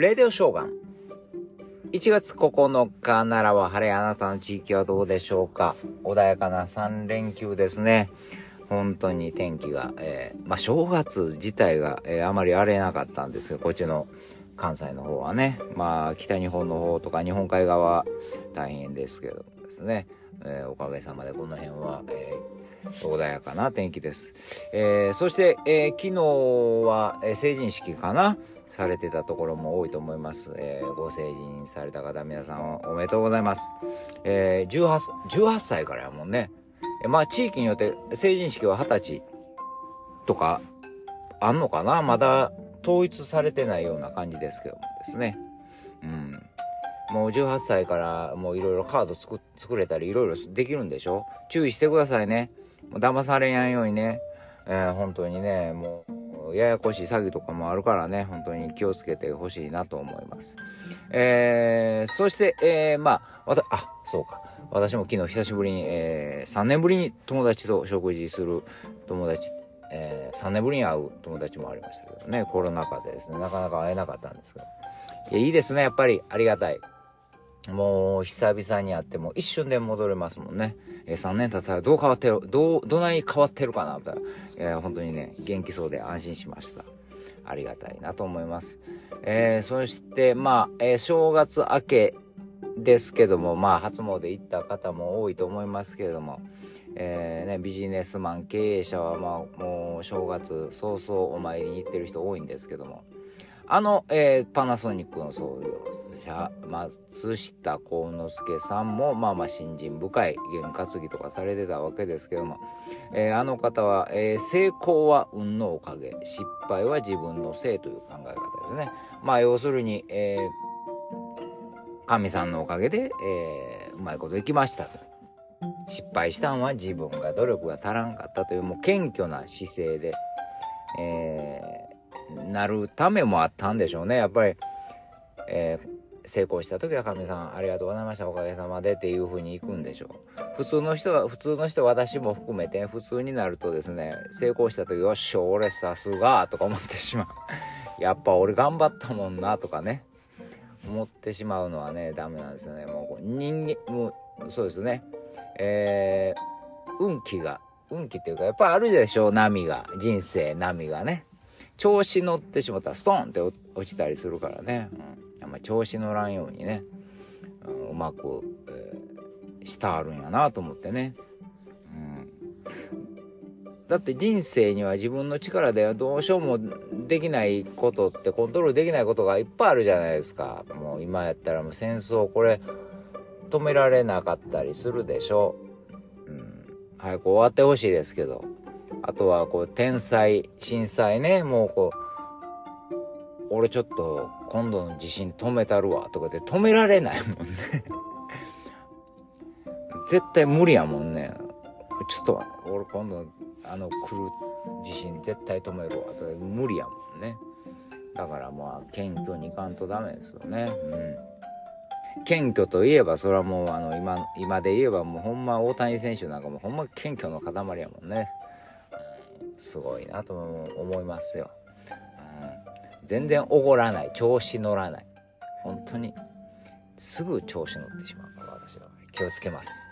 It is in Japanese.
レディオショーガン。1月9日ならは晴れ、あなたの地域はどうでしょうか？穏やかな3連休ですね。本当に天気が、えー、まあ、正月自体が、えー、あまり荒れなかったんですけど、こっちの関西の方はね、まあ、北日本の方とか日本海側大変ですけどですね、えー、おかげさまでこの辺は、え穏やかな天気です。えそして、え昨日は、え成人式かな？されてたところも多いと思います。えー、ご成人された方、皆さんおめでとうございます。えー、18, 18歳からやもんね。えまあ、地域によって成人式は20歳とかあんのかな？まだ統一されてないような感じですけどもですね。うん。もう18歳からもういろいろカード作作れたりいろいろできるんでしょ？注意してくださいね。もう騙されやんようにね。えー、本当にね、もうややこしい詐欺とかもあるからね、本当に気をつけてほしいなと思います。えー、そして、えー、まあ、わた、あ、そうか。私も昨日久しぶりに、えー、3年ぶりに友達と食事する友達、えー、3年ぶりに会う友達もありましたけどね、コロナ禍でですね、なかなか会えなかったんですけど。いいですね、やっぱり。ありがたい。もう、久々に会っても一瞬で戻れますもんね。えー、3年経ったらどう変わってる、どう、どない変わってるかな、みたいな。えー、本当にね、元気そうで安心しました。ありがたいなと思います。えー、そして、まあ、えー、正月明けですけども、まあ、初詣行った方も多いと思いますけれども、えー、ね、ビジネスマン、経営者は、まあ、もう正月早々お参りに行ってる人多いんですけども、あの、えー、パナソニックの創業、松下幸之助さんも、まあまあ、新人深い、験担ぎとかされてたわけですけども、えー、あの方は、えー、成功は運のおかげ、失敗は自分のせいという考え方ですね。まあ、要するに、えー、神さんのおかげで、えー、うまいこといきましたと。失敗したんは自分が努力が足らんかったという、もう謙虚な姿勢で、えー、なるためもあったんでしょうね。やっぱり、えー、成功した時は神さんありがとうございましたおかげさまでっていう風に行くんでしょう。普通の人は、普通の人私も含めて普通になるとですね、成功した時よっしゃ俺さすがとか思ってしまう。やっぱ俺頑張ったもんなとかね、思ってしまうのはね、ダメなんですよね。もう人間、もうそうですね。えー、運気が、運気っていうかやっぱあるでしょう波が。人生波がね。調子乗ってしまったらストンって落ちたりするからね、うん、ま調子乗らんようにね、うん、うまく、えー、してあるんやなと思ってね、うん、だって人生には自分の力ではどうしようもできないことってコントロールできないことがいっぱいあるじゃないですか。もう今やったらもう戦争これ止められなかったりするでしょ、うん、早く終わってほしいですけど。あとはこう天災震災ね。もうこう俺ちょっと今度の地震止めたるわとかで止められないもんね。絶対無理やもんね。ちょっと俺今度あの来る地震絶対止めるわとか無理やもんね。だからまあ謙虚にいかんとダメですよね。うん。謙虚といえばそれはもうあの今今で言えばもうほんま大谷選手なんかもほんま謙虚の塊やもんね。すごいなと思いますよ。全然おごらない調子乗らない本当にすぐ調子乗ってしまうから私は気をつけます。